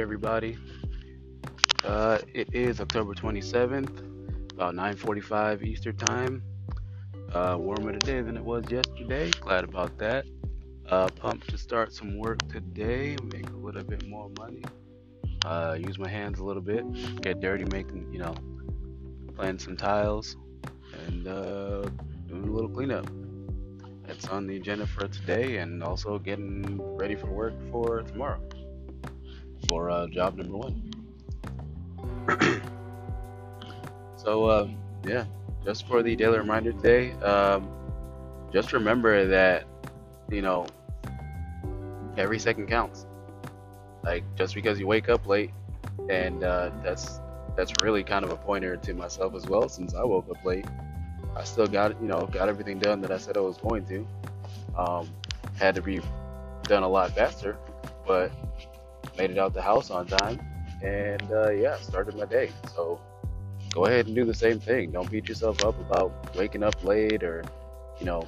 everybody. Uh, it is October 27th, about 9:45 Eastern Time. Uh, warmer today than it was yesterday. Glad about that. Uh, pumped to start some work today, make a little bit more money. Uh, use my hands a little bit, get dirty, making you know, playing some tiles, and uh, doing a little cleanup. That's on the agenda for today, and also getting ready for work for tomorrow for uh, job number one. so, uh, yeah, just for the daily reminder today, um, just remember that, you know, every second counts. Like, just because you wake up late, and uh, that's that's really kind of a pointer to myself as well, since I woke up late. I still got, you know, got everything done that I said I was going to. Um, had to be done a lot faster, but made it out the house on time, and uh, yeah, started my day. So go ahead and do the same thing. Don't beat yourself up about waking up late or, you know,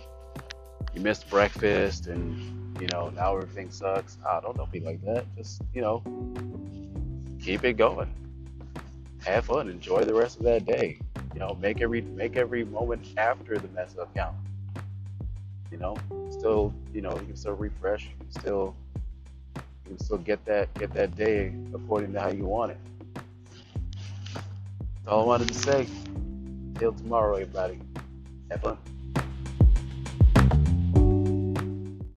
you missed breakfast and you know now everything sucks. I don't don't be like that. Just you know, keep it going. Have fun. Enjoy the rest of that day. You know, make every make every moment after the mess up count. You know, still you know you can still refresh. You can still can still get that get that day according to how you want it. That's all I wanted to say. Till tomorrow, everybody. Have fun.